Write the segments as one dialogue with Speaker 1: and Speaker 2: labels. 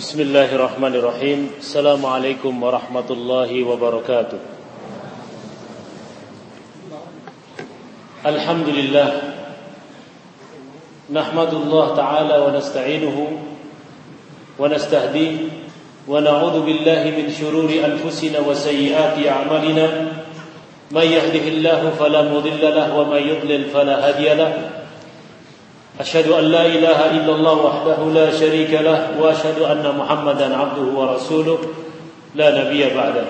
Speaker 1: بسم الله الرحمن الرحيم السلام عليكم ورحمة الله وبركاته الحمد لله نحمد الله تعالى ونستعينه ونستهديه ونعوذ بالله من شرور أنفسنا وسيئات أعمالنا من يهده الله فلا مضل له ومن يضلل فلا هادي له أشهد أن لا إله إلا الله وحده لا شريك له وأشهد أن محمدا عبده ورسوله لا نبي بعده.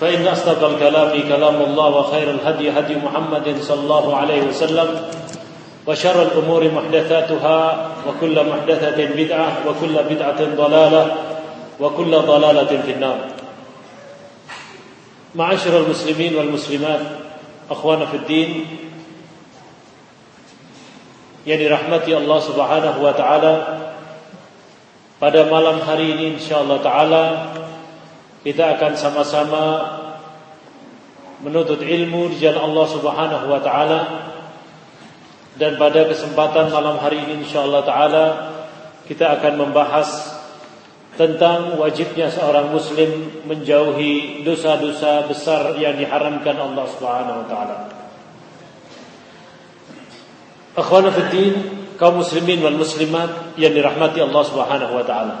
Speaker 1: فإن أصدق الكلام كلام الله وخير الهدي هدي محمد صلى الله عليه وسلم وشر الأمور محدثاتها وكل محدثة بدعة وكل بدعة ضلالة وكل ضلالة في النار. معاشر المسلمين والمسلمات أخوانا في الدين yang dirahmati Allah Subhanahu wa taala pada malam hari ini insyaallah taala kita akan sama-sama menuntut ilmu di jalan Allah Subhanahu wa taala dan pada kesempatan malam hari ini insyaallah taala kita akan membahas tentang wajibnya seorang muslim menjauhi dosa-dosa besar yang diharamkan Allah Subhanahu wa taala. Akhwana fiddin, kaum muslimin wal muslimat yang dirahmati Allah Subhanahu wa taala.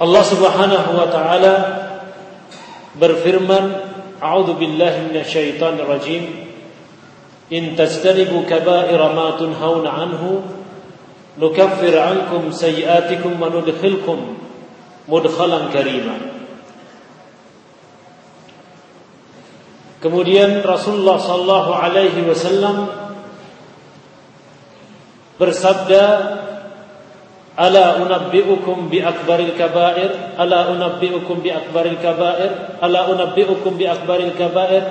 Speaker 1: Allah Subhanahu wa taala berfirman, "A'udzu billahi minasyaitonir rajim. In tajtanibu kaba'ira ma tunhauna 'anhu, nukaffir 'ankum sayi'atikum wa nudkhilkum mudkhalan karima." Kemudian Rasulullah sallallahu alaihi wasallam bersabda Ala unabbi'ukum bi akbaril kaba'ir? Ala unabbi'ukum bi akbaril kaba'ir? Ala unabbi'ukum bi akbaril kaba'ir?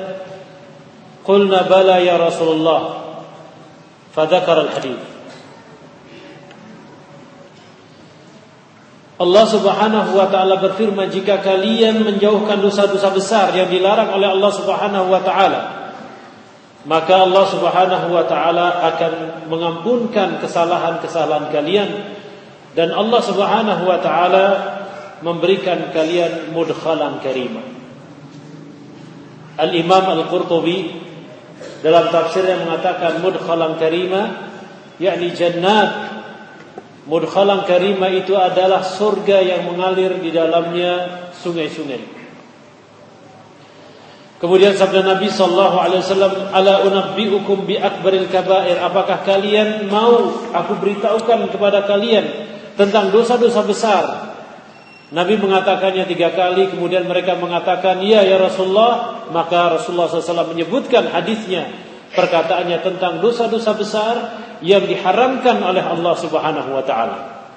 Speaker 1: Qulna bala ya Rasulullah. Fadhakar al-hadith. Allah subhanahu wa ta'ala berfirman Jika kalian menjauhkan dosa-dosa besar Yang dilarang oleh Allah subhanahu wa ta'ala maka Allah Subhanahu wa taala akan mengampunkan kesalahan-kesalahan kalian dan Allah Subhanahu wa taala memberikan kalian mudkhalan karima. Al-Imam Al-Qurtubi dalam tafsirnya mengatakan mudkhalan karima yakni jannat mudkhalan karima itu adalah surga yang mengalir di dalamnya sungai-sungai. Kemudian sabda Nabi sallallahu alaihi wasallam, "Ala unabbiukum bi akbaril kaba'ir?" Apakah kalian mau aku beritahukan kepada kalian tentang dosa-dosa besar? Nabi mengatakannya tiga kali, kemudian mereka mengatakan, "Iya ya Rasulullah." Maka Rasulullah SAW menyebutkan hadisnya, perkataannya tentang dosa-dosa besar yang diharamkan oleh Allah Subhanahu wa taala.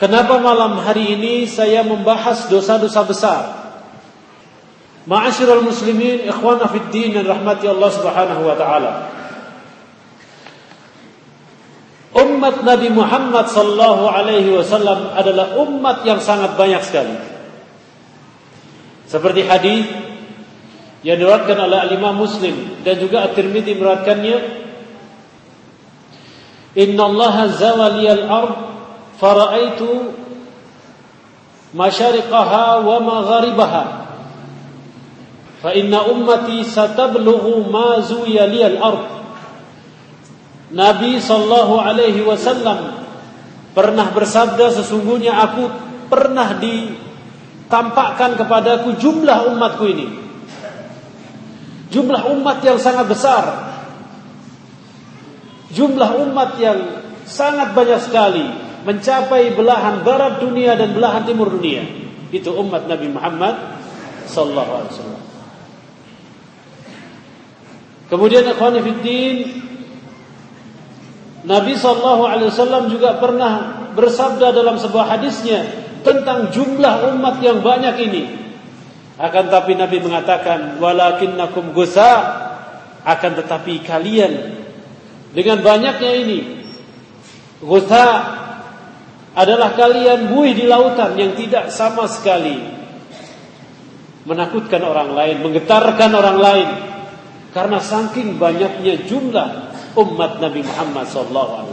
Speaker 1: Kenapa malam hari ini saya membahas dosa-dosa besar? Ma'asyiral muslimin, ikhwana fid din rahmati Allah Subhanahu wa taala. Umat Nabi Muhammad sallallahu alaihi wasallam adalah umat yang sangat banyak sekali. Seperti hadis yang diriwayatkan oleh Imam Muslim dan juga At-Tirmidzi meriwayatkannya Inna Allah zawali al-ard faraitu masyariqaha wa magharibaha fa inna ummati satablughu ma zuya liyal ard. Nabi sallallahu alaihi wasallam pernah bersabda sesungguhnya aku pernah ditampakkan kepadaku jumlah umatku ini. Jumlah umat yang sangat besar. Jumlah umat yang sangat banyak sekali mencapai belahan barat dunia dan belahan timur dunia. Itu umat Nabi Muhammad sallallahu alaihi wasallam Kemudian ikhwani fiddin Nabi sallallahu alaihi wasallam juga pernah bersabda dalam sebuah hadisnya tentang jumlah umat yang banyak ini. Akan tapi Nabi mengatakan walakinnakum gusa akan tetapi kalian dengan banyaknya ini gusa adalah kalian buih di lautan yang tidak sama sekali. Menakutkan orang lain, menggetarkan orang lain karena saking banyaknya jumlah umat Nabi Muhammad SAW.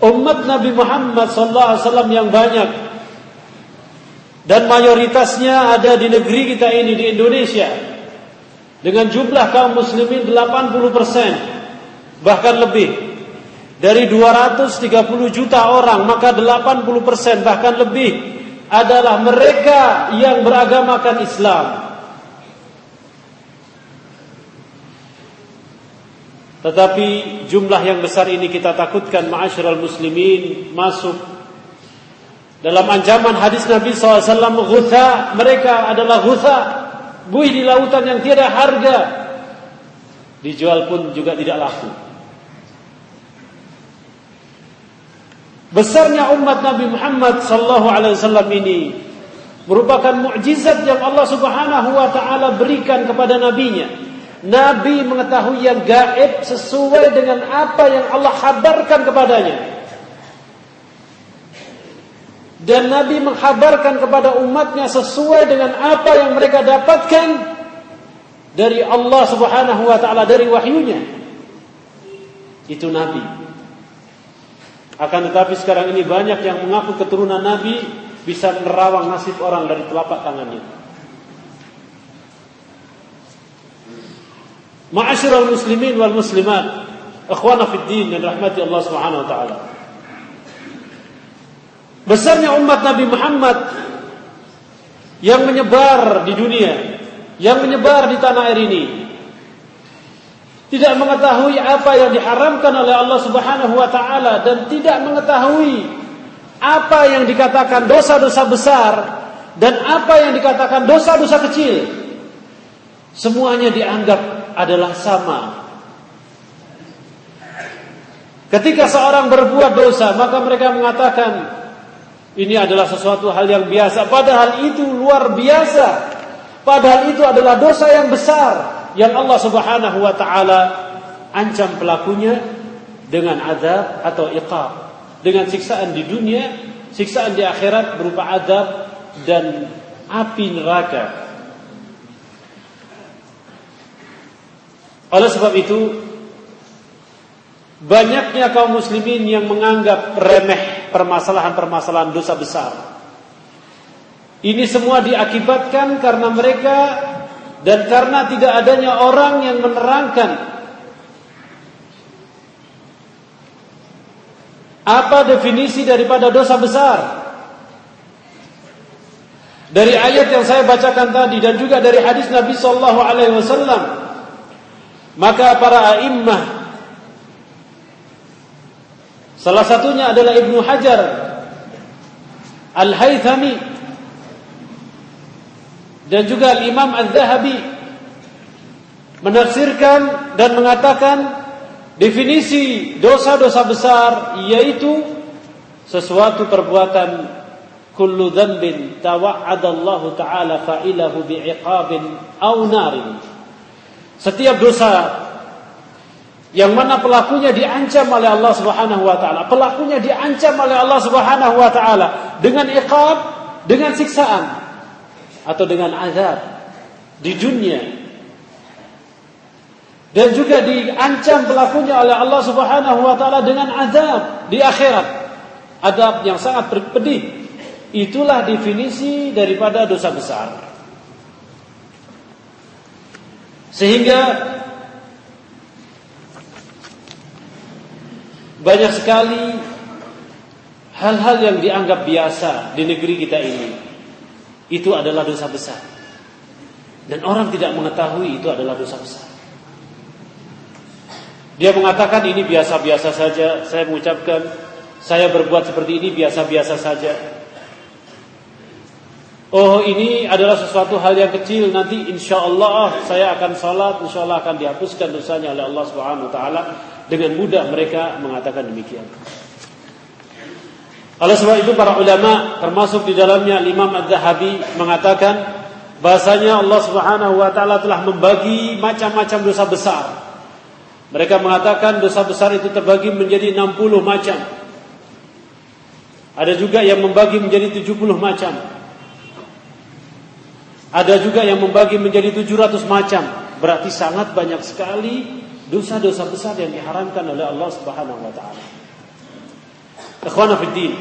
Speaker 1: Umat Nabi Muhammad SAW yang banyak. Dan mayoritasnya ada di negeri kita ini di Indonesia. Dengan jumlah kaum muslimin 80 persen bahkan lebih. Dari 230 juta orang maka 80 persen bahkan lebih adalah mereka yang beragamakan Islam. Tetapi jumlah yang besar ini kita takutkan ma'asyiral muslimin masuk dalam ancaman hadis Nabi SAW Gutha, mereka adalah gutha Buih di lautan yang tiada harga. Dijual pun juga tidak laku Besarnya umat Nabi Muhammad sallallahu alaihi wasallam ini merupakan mukjizat yang Allah Subhanahu wa taala berikan kepada nabinya Nabi mengetahui yang gaib sesuai dengan apa yang Allah kabarkan kepadanya. Dan Nabi menghabarkan kepada umatnya sesuai dengan apa yang mereka dapatkan dari Allah Subhanahu wa taala dari wahyunya. Itu Nabi. Akan tetapi sekarang ini banyak yang mengaku keturunan Nabi bisa menerawang nasib orang dari telapak tangannya. Ma'asyiral muslimin wal muslimat, ikhwana fid din dan rahmati Allah Subhanahu wa taala. Besarnya umat Nabi Muhammad yang menyebar di dunia, yang menyebar di tanah air ini tidak mengetahui apa yang diharamkan oleh Allah Subhanahu wa taala dan tidak mengetahui apa yang dikatakan dosa-dosa besar dan apa yang dikatakan dosa-dosa kecil. Semuanya dianggap adalah sama. Ketika seorang berbuat dosa, maka mereka mengatakan ini adalah sesuatu hal yang biasa. Padahal itu luar biasa. Padahal itu adalah dosa yang besar yang Allah Subhanahu wa taala ancam pelakunya dengan azab atau iqab. Dengan siksaan di dunia, siksaan di akhirat berupa azab dan api neraka. Oleh sebab itu banyaknya kaum muslimin yang menganggap remeh permasalahan-permasalahan dosa besar. Ini semua diakibatkan karena mereka dan karena tidak adanya orang yang menerangkan apa definisi daripada dosa besar. Dari ayat yang saya bacakan tadi dan juga dari hadis Nabi sallallahu alaihi wasallam maka para a'immah salah satunya adalah Ibnu Hajar Al-Haythami dan juga Al-Imam Al-Zahabi menafsirkan dan mengatakan definisi dosa-dosa besar yaitu sesuatu perbuatan kullu dhanbin tawa'adallahu ta'ala fa'ilahu bi'iqabin au narin. Setiap dosa yang mana pelakunya diancam oleh Allah Subhanahu wa taala, pelakunya diancam oleh Allah Subhanahu wa taala dengan iqab, dengan siksaan atau dengan azab di dunia. Dan juga diancam pelakunya oleh Allah Subhanahu wa taala dengan azab di akhirat. Adab yang sangat pedih. Itulah definisi daripada dosa besar. Sehingga banyak sekali hal-hal yang dianggap biasa di negeri kita ini itu adalah dosa besar. Dan orang tidak mengetahui itu adalah dosa besar. Dia mengatakan ini biasa-biasa saja, saya mengucapkan saya berbuat seperti ini biasa-biasa saja. Oh ini adalah sesuatu hal yang kecil nanti insya Allah saya akan salat insya Allah akan dihapuskan dosanya oleh Allah Subhanahu Taala dengan mudah mereka mengatakan demikian. Oleh sebab itu para ulama termasuk di dalamnya Imam Az-Zahabi mengatakan bahasanya Allah Subhanahu Wa Taala telah membagi macam-macam dosa besar. Mereka mengatakan dosa besar itu terbagi menjadi 60 macam. Ada juga yang membagi menjadi 70 macam. Ada juga yang membagi menjadi 700 macam. Berarti sangat banyak sekali dosa-dosa besar yang diharamkan oleh Allah Subhanahu wa taala. Ikhwana fiddin.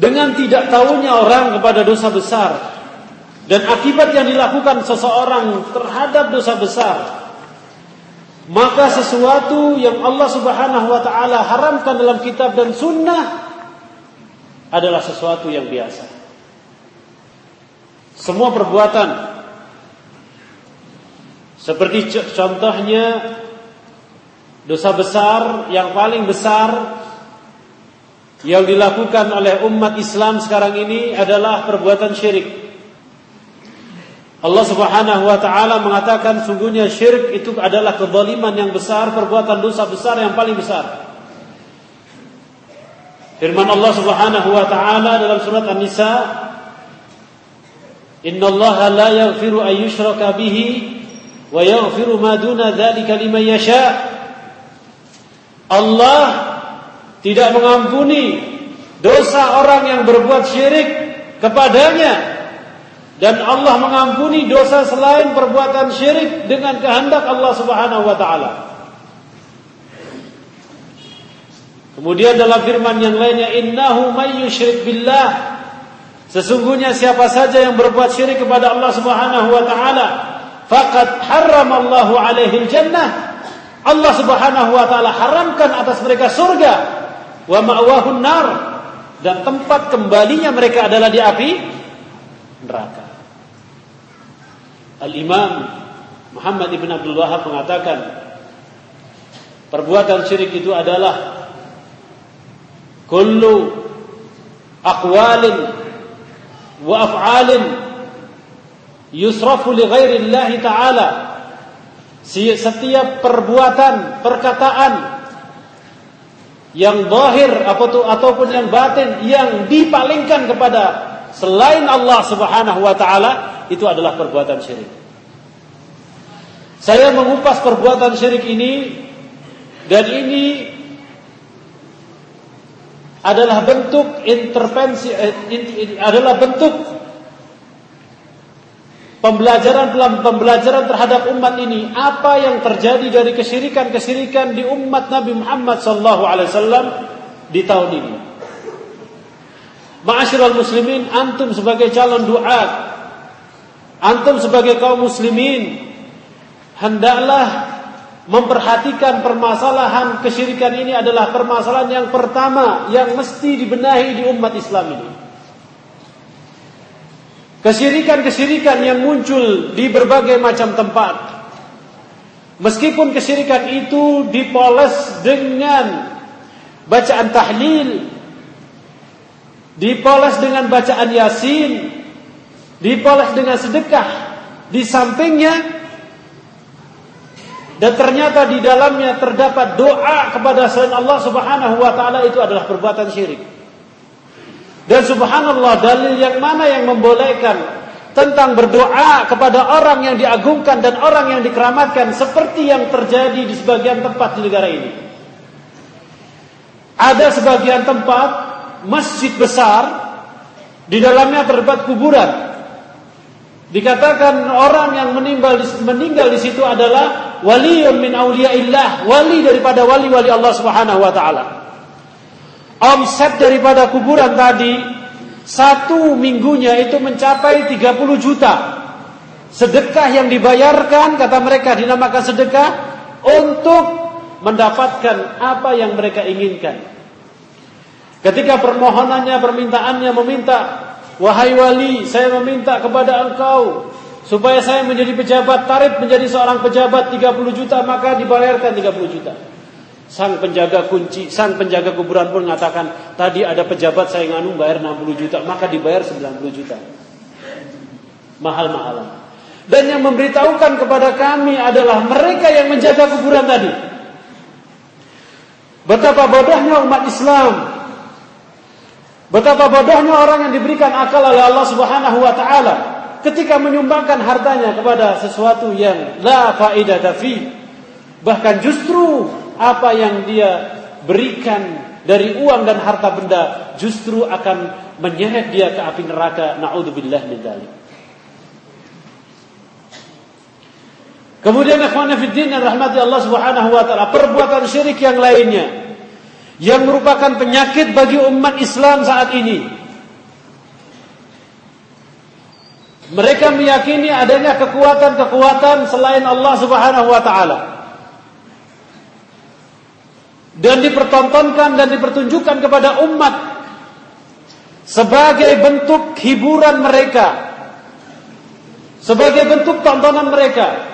Speaker 1: Dengan tidak tahunya orang kepada dosa besar dan akibat yang dilakukan seseorang terhadap dosa besar, maka sesuatu yang Allah Subhanahu wa taala haramkan dalam kitab dan sunnah adalah sesuatu yang biasa. Semua perbuatan seperti contohnya dosa besar yang paling besar yang dilakukan oleh umat Islam sekarang ini adalah perbuatan syirik. Allah Subhanahu wa taala mengatakan sungguhnya syirik itu adalah kezaliman yang besar, perbuatan dosa besar yang paling besar. Firman Allah Subhanahu wa taala dalam surat An-Nisa, "Inna Allah la yaghfiru an yushraka bihi wa yaghfiru ma duna dzalika liman yasha'." Allah tidak mengampuni dosa orang yang berbuat syirik kepadanya. Dan Allah mengampuni dosa selain perbuatan syirik dengan kehendak Allah Subhanahu wa taala. Kemudian dalam firman yang lainnya innahu may yusyrik billah. Sesungguhnya siapa saja yang berbuat syirik kepada Allah Subhanahu wa taala faqad harramallahu alaihi jannah Allah Subhanahu wa taala haramkan atas mereka surga. Wa ma'wahun nar. Dan tempat kembalinya mereka adalah di api neraka. Al-Imam Muhammad ibn Abdul Wahab mengatakan perbuatan syirik itu adalah kullu aqwalin wa af'alin yusrafu li ghairi Allah taala setiap perbuatan, perkataan yang zahir ataupun yang batin yang dipalingkan kepada selain Allah Subhanahu wa taala itu adalah perbuatan syirik. Saya mengupas perbuatan syirik ini dan ini adalah bentuk intervensi eh, adalah bentuk pembelajaran pembelajaran terhadap umat ini apa yang terjadi dari kesyirikan-kesyirikan di umat Nabi Muhammad sallallahu alaihi wasallam di tahun ini. Ma'asyiral muslimin, antum sebagai calon duat, antum sebagai kaum muslimin hendaklah memperhatikan permasalahan kesyirikan ini adalah permasalahan yang pertama yang mesti dibenahi di umat Islam ini. Kesyirikan-kesyirikan yang muncul di berbagai macam tempat. Meskipun kesyirikan itu dipoles dengan bacaan tahlil, dipoles dengan bacaan yasin, dipoles dengan sedekah, di sampingnya dan ternyata di dalamnya terdapat doa kepada selain Allah Subhanahu wa taala itu adalah perbuatan syirik. Dan subhanallah dalil yang mana yang membolehkan tentang berdoa kepada orang yang diagungkan dan orang yang dikeramatkan seperti yang terjadi di sebagian tempat di negara ini. Ada sebagian tempat masjid besar di dalamnya terdapat kuburan. Dikatakan orang yang meninggal meninggal di situ adalah waliun min auliyaillah, wali daripada wali-wali Allah Subhanahu wa taala omset daripada kuburan tadi satu minggunya itu mencapai 30 juta. Sedekah yang dibayarkan kata mereka dinamakan sedekah untuk mendapatkan apa yang mereka inginkan. Ketika permohonannya, permintaannya meminta, wahai wali, saya meminta kepada engkau supaya saya menjadi pejabat, tarif menjadi seorang pejabat 30 juta, maka dibayarkan 30 juta. Sang penjaga kunci, sang penjaga kuburan pun mengatakan, tadi ada pejabat saya nganu bayar 60 juta, maka dibayar 90 juta. Mahal-mahalan. Dan yang memberitahukan kepada kami adalah mereka yang menjaga kuburan tadi. Betapa bodohnya umat Islam. Betapa bodohnya orang yang diberikan akal oleh Allah Subhanahu wa taala ketika menyumbangkan hartanya kepada sesuatu yang la faidah fi. Bahkan justru apa yang dia berikan dari uang dan harta benda justru akan menyeret dia ke api neraka. Naudzubillah min dzalik. Kemudian ikhwan fillah dan rahmati Allah Subhanahu wa taala, perbuatan syirik yang lainnya yang merupakan penyakit bagi umat Islam saat ini. Mereka meyakini adanya kekuatan-kekuatan selain Allah Subhanahu wa taala. Dan dipertontonkan dan dipertunjukkan kepada umat sebagai bentuk hiburan mereka sebagai bentuk tontonan mereka.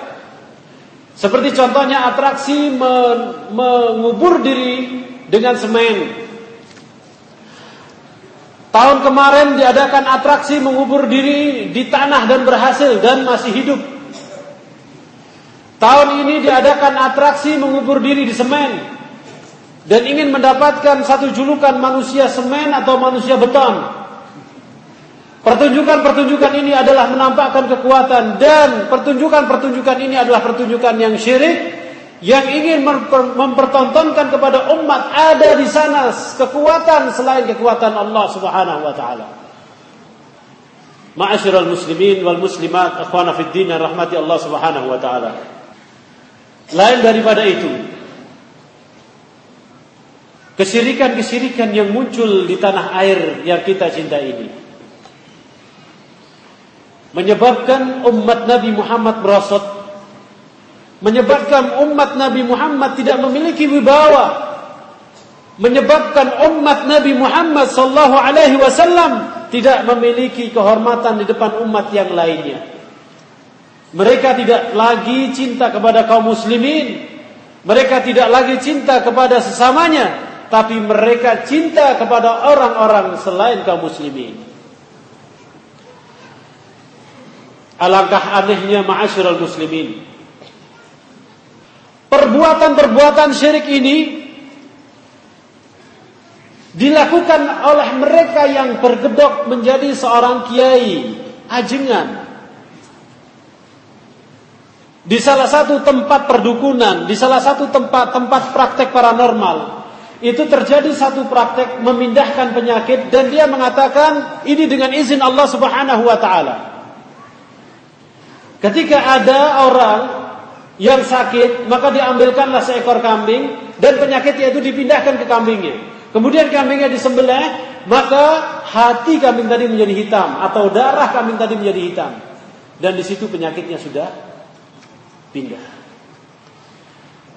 Speaker 1: Seperti contohnya atraksi mengubur diri dengan semen. Tahun kemarin diadakan atraksi mengubur diri di tanah dan berhasil dan masih hidup. Tahun ini diadakan atraksi mengubur diri di semen dan ingin mendapatkan satu julukan manusia semen atau manusia beton. Pertunjukan-pertunjukan ini adalah menampakkan kekuatan dan pertunjukan-pertunjukan ini adalah pertunjukan yang syirik yang ingin mempertontonkan kepada umat ada di sana kekuatan selain kekuatan Allah Subhanahu wa taala. Ma'asyiral muslimin wal muslimat, akhwana fid din rahmati Allah Subhanahu wa taala. Lain daripada itu, kesyirikan-kesyirikan yang muncul di tanah air yang kita cintai ini. Menyebabkan umat Nabi Muhammad merosot. Menyebabkan umat Nabi Muhammad tidak memiliki wibawa. Menyebabkan umat Nabi Muhammad sallallahu alaihi wasallam tidak memiliki kehormatan di depan umat yang lainnya. Mereka tidak lagi cinta kepada kaum muslimin. Mereka tidak lagi cinta kepada sesamanya tapi mereka cinta kepada orang-orang selain kaum muslimin Alangkah anehnya ma'asyiral muslimin. Perbuatan-perbuatan syirik ini dilakukan oleh mereka yang bergedok menjadi seorang kiai ajengan di salah satu tempat perdukunan, di salah satu tempat-tempat praktek paranormal, itu terjadi satu praktek memindahkan penyakit dan dia mengatakan ini dengan izin Allah Subhanahu wa taala. Ketika ada orang yang sakit, maka diambilkanlah seekor kambing dan penyakitnya itu dipindahkan ke kambingnya. Kemudian kambingnya disembelih, maka hati kambing tadi menjadi hitam atau darah kambing tadi menjadi hitam. Dan di situ penyakitnya sudah pindah.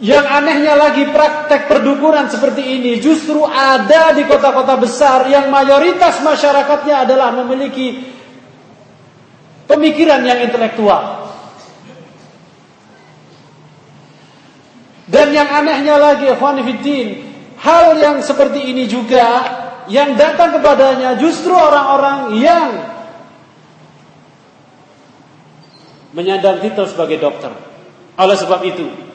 Speaker 1: Yang anehnya lagi praktek perdukunan seperti ini justru ada di kota-kota besar yang mayoritas masyarakatnya adalah memiliki pemikiran yang intelektual. Dan yang anehnya lagi, Fiddin, hal yang seperti ini juga yang datang kepadanya justru orang-orang yang menyandang titel sebagai dokter. Oleh sebab itu,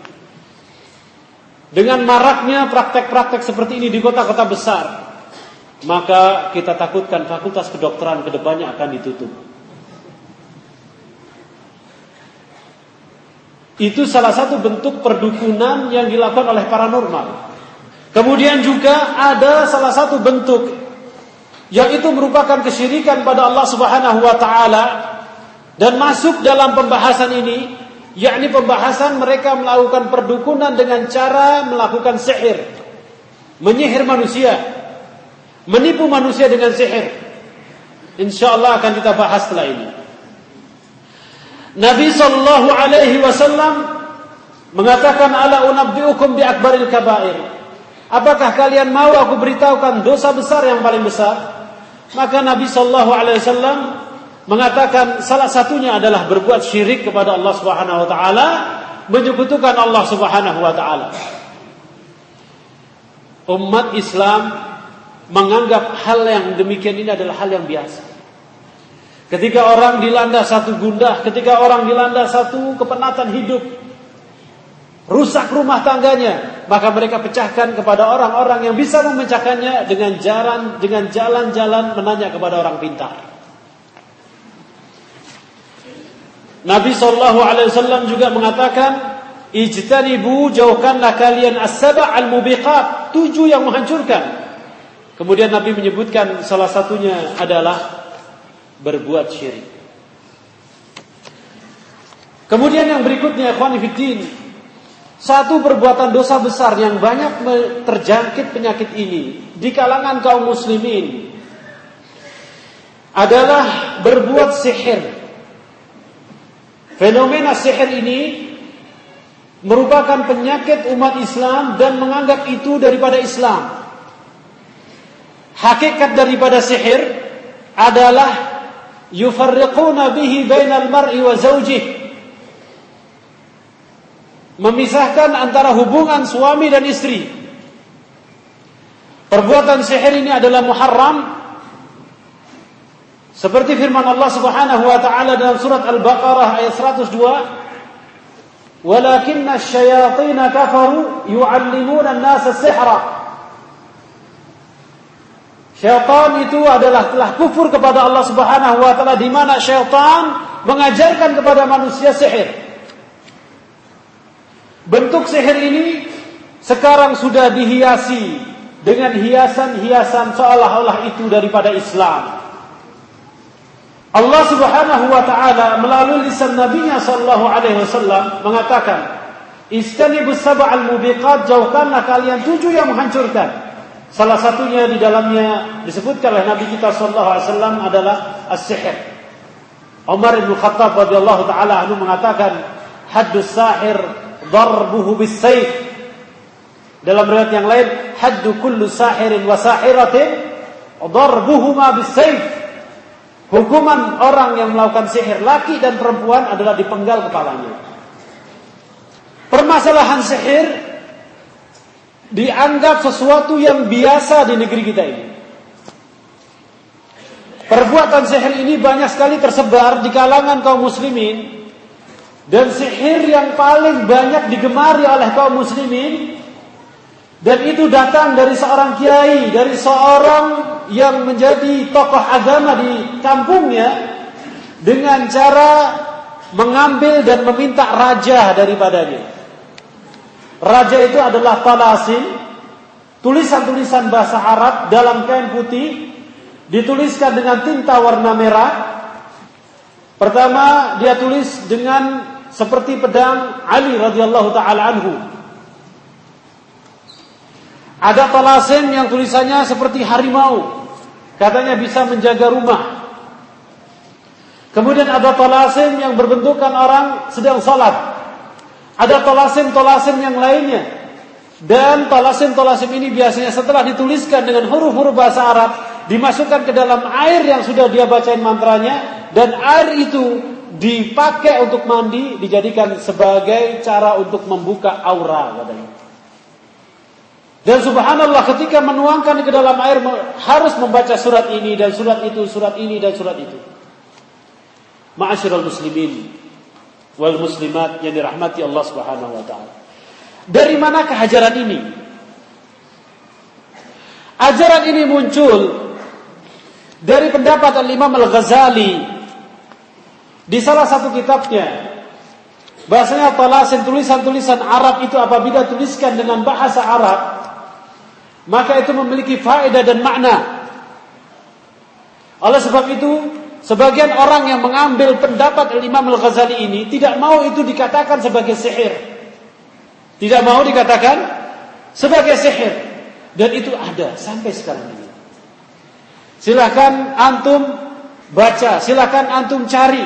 Speaker 1: dengan maraknya praktek-praktek seperti ini di kota-kota besar, maka kita takutkan fakultas kedokteran ke depannya akan ditutup. Itu salah satu bentuk perdukunan yang dilakukan oleh paranormal. Kemudian juga ada salah satu bentuk yang itu merupakan kesyirikan pada Allah Subhanahu wa taala dan masuk dalam pembahasan ini yakni pembahasan mereka melakukan perdukunan dengan cara melakukan sihir menyihir manusia menipu manusia dengan sihir insyaallah akan kita bahas setelah ini Nabi sallallahu alaihi wasallam mengatakan ala unabbiukum bi akbaril kabair. Apakah kalian mau aku beritahukan dosa besar yang paling besar? Maka Nabi sallallahu alaihi wasallam mengatakan salah satunya adalah berbuat syirik kepada Allah Subhanahu wa taala, menyebutkan Allah Subhanahu wa taala. Umat Islam menganggap hal yang demikian ini adalah hal yang biasa. Ketika orang dilanda satu gundah, ketika orang dilanda satu kepenatan hidup, rusak rumah tangganya, maka mereka pecahkan kepada orang-orang yang bisa memecahkannya dengan jalan dengan jalan-jalan menanya kepada orang pintar. Nabi Shallallahu Alaihi Wasallam juga mengatakan, ijtanibu jauhkanlah kalian as-saba' al-mubiqat, tujuh yang menghancurkan. Kemudian Nabi menyebutkan salah satunya adalah berbuat syirik. Kemudian yang berikutnya ikhwan fillah Satu perbuatan dosa besar yang banyak terjangkit penyakit ini di kalangan kaum muslimin adalah berbuat sihir. Fenomena sihir ini merupakan penyakit umat Islam dan menganggap itu daripada Islam. Hakikat daripada sihir adalah yufarriquna bihi bainal mar'i wa zawjihi memisahkan antara hubungan suami dan istri. Perbuatan sihir ini adalah muharram seperti firman Allah Subhanahu wa taala dalam surat Al-Baqarah ayat 102 Walakinna asyayatin kafaru yu'allimuna an-nasa sihra Syaitan itu adalah telah kufur kepada Allah Subhanahu wa taala di mana syaitan mengajarkan kepada manusia sihir. Bentuk sihir ini sekarang sudah dihiasi dengan hiasan-hiasan seolah-olah itu daripada Islam. Allah Subhanahu wa taala melalui lisan Nabi-Nya sallallahu alaihi wasallam mengatakan, "Istanibus sab'al mubiqat, jauhkanlah kalian tujuh yang menghancurkan." Salah satunya di dalamnya disebutkan oleh Nabi kita sallallahu alaihi wasallam adalah as-sihir. Umar bin Khattab radhiyallahu taala anhu mengatakan, "Haddus sahir darbuhu bisayf. Dalam riwayat yang lain, haddu kullu sahirin wa sahiratin darbuhuma bisayf. Hukuman orang yang melakukan sihir laki dan perempuan adalah dipenggal kepalanya. Permasalahan sihir dianggap sesuatu yang biasa di negeri kita ini. Perbuatan sihir ini banyak sekali tersebar di kalangan kaum muslimin dan sihir yang paling banyak digemari oleh kaum muslimin dan itu datang dari seorang kiai, dari seorang yang menjadi tokoh agama di kampungnya dengan cara mengambil dan meminta raja daripadanya. Raja itu adalah talasin, tulisan-tulisan bahasa Arab dalam kain putih dituliskan dengan tinta warna merah. Pertama dia tulis dengan seperti pedang Ali radhiyallahu taala anhu. Ada talasen yang tulisannya seperti harimau. Katanya bisa menjaga rumah. Kemudian ada talasen yang berbentukan orang sedang salat. Ada talasen-talasen yang lainnya. Dan talasen-talasen ini biasanya setelah dituliskan dengan huruf-huruf bahasa Arab dimasukkan ke dalam air yang sudah dia bacain mantranya dan air itu dipakai untuk mandi dijadikan sebagai cara untuk membuka aura katanya. Dan subhanallah ketika menuangkan ke dalam air harus membaca surat ini dan surat itu, surat ini dan surat itu. Ma'asyiral muslimin wal muslimat yang dirahmati Allah Subhanahu wa taala. Dari mana kehajaran ini? Ajaran ini muncul dari pendapat Al-Imam Al-Ghazali di salah satu kitabnya bahasanya talasin tulisan-tulisan Arab itu apabila tuliskan dengan bahasa Arab maka itu memiliki faedah dan makna. Oleh sebab itu sebagian orang yang mengambil pendapat Imam Al-Ghazali ini tidak mau itu dikatakan sebagai sihir. Tidak mau dikatakan sebagai sihir dan itu ada sampai sekarang ini. Silakan antum baca, silakan antum cari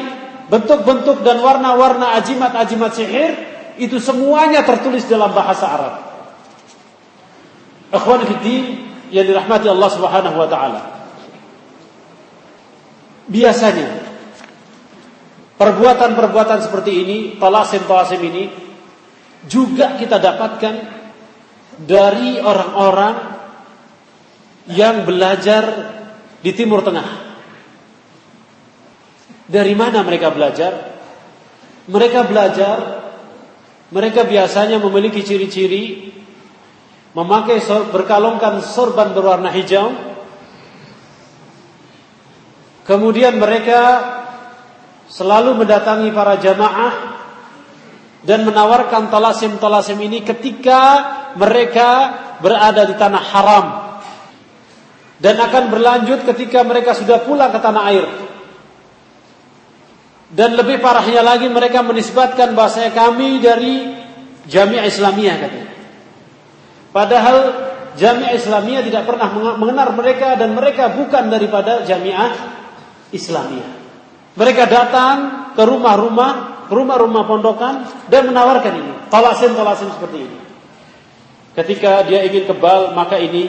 Speaker 1: bentuk-bentuk dan warna-warna ajimat-ajimat sihir itu semuanya tertulis dalam bahasa Arab. Akhwan fiddin yang dirahmati Allah Subhanahu wa taala. Biasanya perbuatan-perbuatan seperti ini, talasim-talasim ini juga kita dapatkan dari orang-orang yang belajar di Timur Tengah. Dari mana mereka belajar? Mereka belajar, mereka biasanya memiliki ciri-ciri memakai berkalungkan sorban berwarna hijau. Kemudian mereka selalu mendatangi para jamaah dan menawarkan talasim-talasim ini ketika mereka berada di tanah haram dan akan berlanjut ketika mereka sudah pulang ke tanah air. Dan lebih parahnya lagi mereka menisbatkan bahasanya kami dari Jamiah Islamiyah katanya. Padahal Jamiah Islamiyah tidak pernah mengenal mereka dan mereka bukan daripada Jamiah Islamiyah. Mereka datang ke rumah-rumah, rumah-rumah pondokan dan menawarkan ini, tolasin-tolasin seperti ini. Ketika dia ingin kebal, maka ini.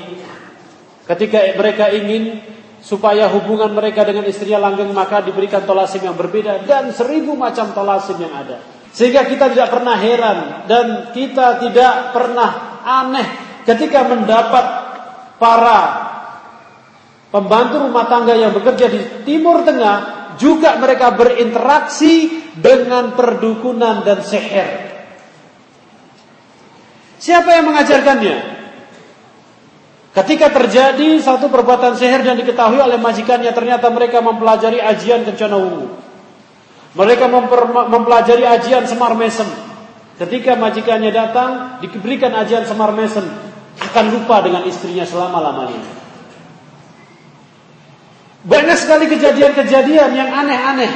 Speaker 1: Ketika mereka ingin supaya hubungan mereka dengan istrinya langgeng, maka diberikan tolasim yang berbeda dan seribu macam tolasim yang ada. Sehingga kita tidak pernah heran dan kita tidak pernah aneh ketika mendapat para pembantu rumah tangga yang bekerja di Timur Tengah juga mereka berinteraksi dengan perdukunan dan seher. Siapa yang mengajarkannya? Ketika terjadi satu perbuatan seher dan diketahui oleh majikannya, ternyata mereka mempelajari ajian kencana wungu. Mereka mempelajari ajian semar mesem. Ketika majikannya datang, diberikan ajian semar mesem, akan lupa dengan istrinya selama-lamanya. Banyak sekali kejadian-kejadian yang aneh-aneh.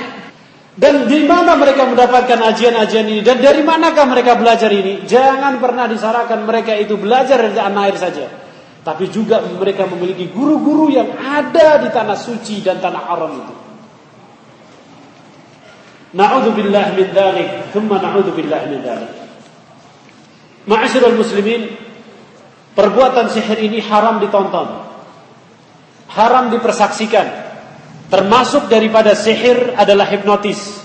Speaker 1: Dan di mana mereka mendapatkan ajian-ajian ini? Dan dari manakah mereka belajar ini? Jangan pernah disarankan mereka itu belajar dari tanah air saja. Tapi juga mereka memiliki guru-guru yang ada di tanah suci dan tanah haram itu. Na'udzubillah min dzalik, thumma na'udzubillah min dzalik. Ma'asyiral muslimin, perbuatan sihir ini haram ditonton. Haram dipersaksikan. Termasuk daripada sihir adalah hipnotis.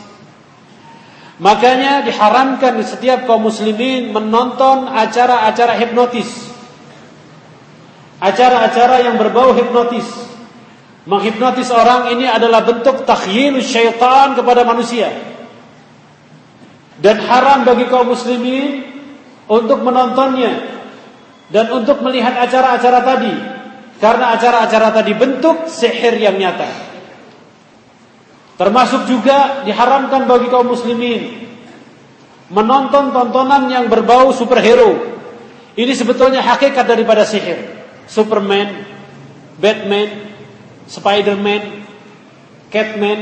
Speaker 1: Makanya diharamkan di setiap kaum muslimin menonton acara-acara hipnotis. Acara-acara yang berbau hipnotis. Menghipnotis orang ini adalah bentuk takhyil syaitan kepada manusia. Dan haram bagi kaum muslimin untuk menontonnya dan untuk melihat acara-acara tadi. Karena acara-acara tadi bentuk sihir yang nyata. Termasuk juga diharamkan bagi kaum muslimin menonton tontonan yang berbau superhero. Ini sebetulnya hakikat daripada sihir. Superman, Batman, Spider-Man, Catman.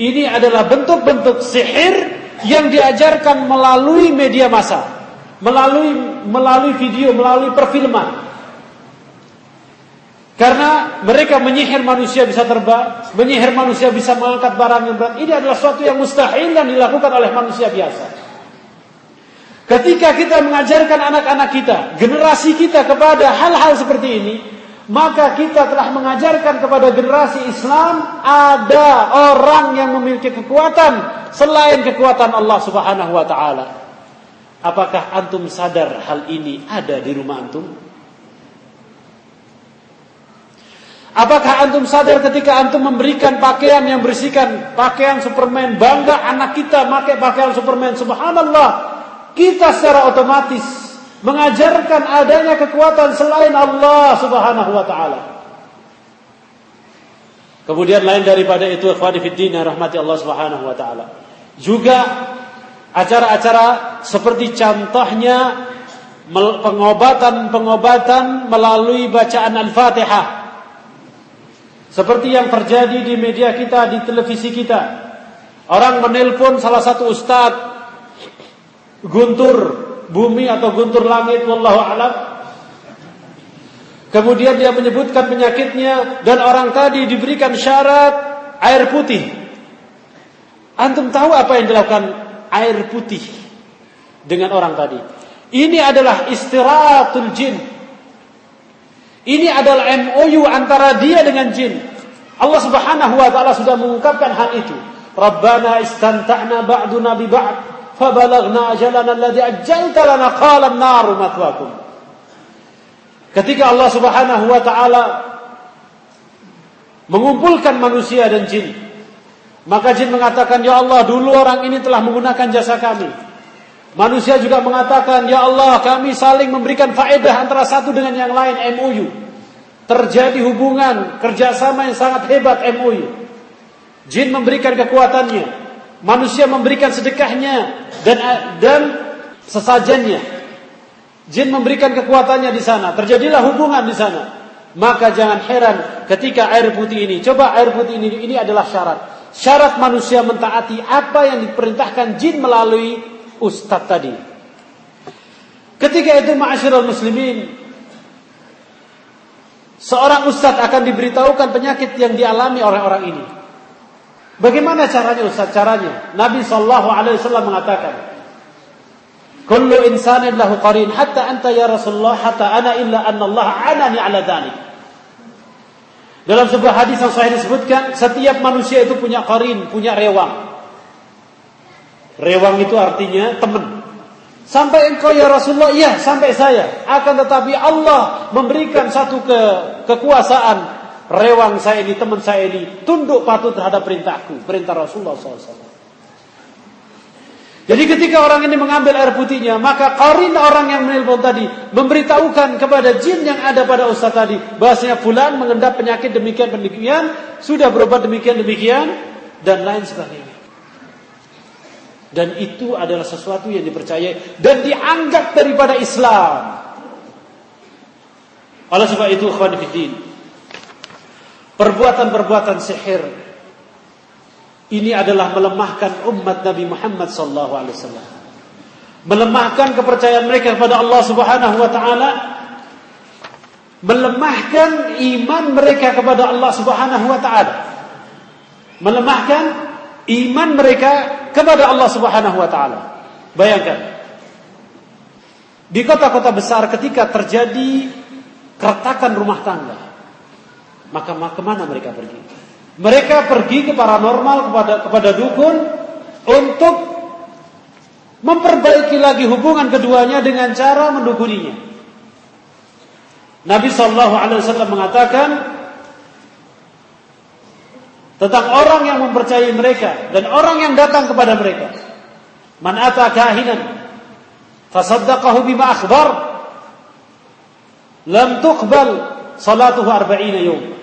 Speaker 1: Ini adalah bentuk-bentuk sihir yang diajarkan melalui media massa, melalui melalui video, melalui perfilman. Karena mereka menyihir manusia bisa terbang, menyihir manusia bisa mengangkat barang yang berat. Ini adalah suatu yang mustahil dan dilakukan oleh manusia biasa. Ketika kita mengajarkan anak-anak kita, generasi kita kepada hal-hal seperti ini, maka kita telah mengajarkan kepada generasi Islam ada orang yang memiliki kekuatan selain kekuatan Allah Subhanahu wa taala. Apakah antum sadar hal ini ada di rumah antum? Apakah antum sadar ketika antum memberikan pakaian yang bersihkan pakaian Superman, bangga anak kita pakai pakaian Superman, subhanallah, kita secara otomatis mengajarkan adanya kekuatan selain Allah Subhanahu wa taala. Kemudian lain daripada itu ikhwani fiddin rahmati Allah Subhanahu wa taala. Juga acara-acara seperti contohnya pengobatan-pengobatan melalui bacaan Al-Fatihah. Seperti yang terjadi di media kita, di televisi kita. Orang menelpon salah satu ustadz Guntur bumi atau guntur langit wallahu alam. Kemudian dia menyebutkan penyakitnya dan orang tadi diberikan syarat air putih. Antum tahu apa yang dilakukan air putih dengan orang tadi? Ini adalah istirahatul jin. Ini adalah MOU antara dia dengan jin. Allah Subhanahu wa taala sudah mengungkapkan hal itu. Rabbana istanta'na ba'duna bi ba'd فبلغنا أجلنا الذي أجلت لنا قال النار مثواكم Ketika Allah Subhanahu wa taala mengumpulkan manusia dan jin, maka jin mengatakan, "Ya Allah, dulu orang ini telah menggunakan jasa kami." Manusia juga mengatakan, "Ya Allah, kami saling memberikan faedah antara satu dengan yang lain MOU." Terjadi hubungan kerjasama yang sangat hebat MOU. Jin memberikan kekuatannya, manusia memberikan sedekahnya dan dan sesajennya. Jin memberikan kekuatannya di sana, terjadilah hubungan di sana. Maka jangan heran ketika air putih ini, coba air putih ini ini adalah syarat. Syarat manusia mentaati apa yang diperintahkan jin melalui ustadz tadi. Ketika itu ma'asyiral muslimin seorang ustadz akan diberitahukan penyakit yang dialami oleh orang ini. Bagaimana caranya ustadz? Caranya Nabi sallallahu alaihi wasallam mengatakan, "Kullu insanin lahu qarin hatta anta ya Rasulullah hatta ana illa anna Allah anani ala dhalik." Dalam sebuah hadis yang sahih disebutkan, setiap manusia itu punya qarin, punya rewang. Rewang itu artinya teman. Sampai engkau ya Rasulullah, iya sampai saya. Akan tetapi Allah memberikan satu ke, kekuasaan. Rewang saya ini, teman saya ini, tunduk patuh terhadap perintahku. Perintah Rasulullah SAW. Jadi ketika orang ini mengambil air putihnya, maka karin orang yang menelpon tadi memberitahukan kepada jin yang ada pada ustaz tadi, bahasanya fulan mengendap penyakit demikian demikian, sudah berobat demikian demikian dan lain sebagainya. Dan itu adalah sesuatu yang dipercayai dan dianggap daripada Islam. Oleh sebab itu, fillah, perbuatan-perbuatan sihir ini adalah melemahkan umat Nabi Muhammad wasallam. Melemahkan kepercayaan mereka kepada Allah Subhanahu wa taala. Melemahkan iman mereka kepada Allah Subhanahu wa taala. Melemahkan iman mereka kepada Allah Subhanahu wa taala. Bayangkan. Di kota-kota besar ketika terjadi keretakan rumah tangga, maka ke mana mereka pergi? Mereka pergi ke paranormal kepada kepada dukun untuk memperbaiki lagi hubungan keduanya dengan cara mendukuninya. Nabi Shallallahu Alaihi Wasallam mengatakan tentang orang yang mempercayai mereka dan orang yang datang kepada mereka. Man ata kahinan fasaddaqahu bima akhbar lam tuqbal salatuhu arba'ina yawm.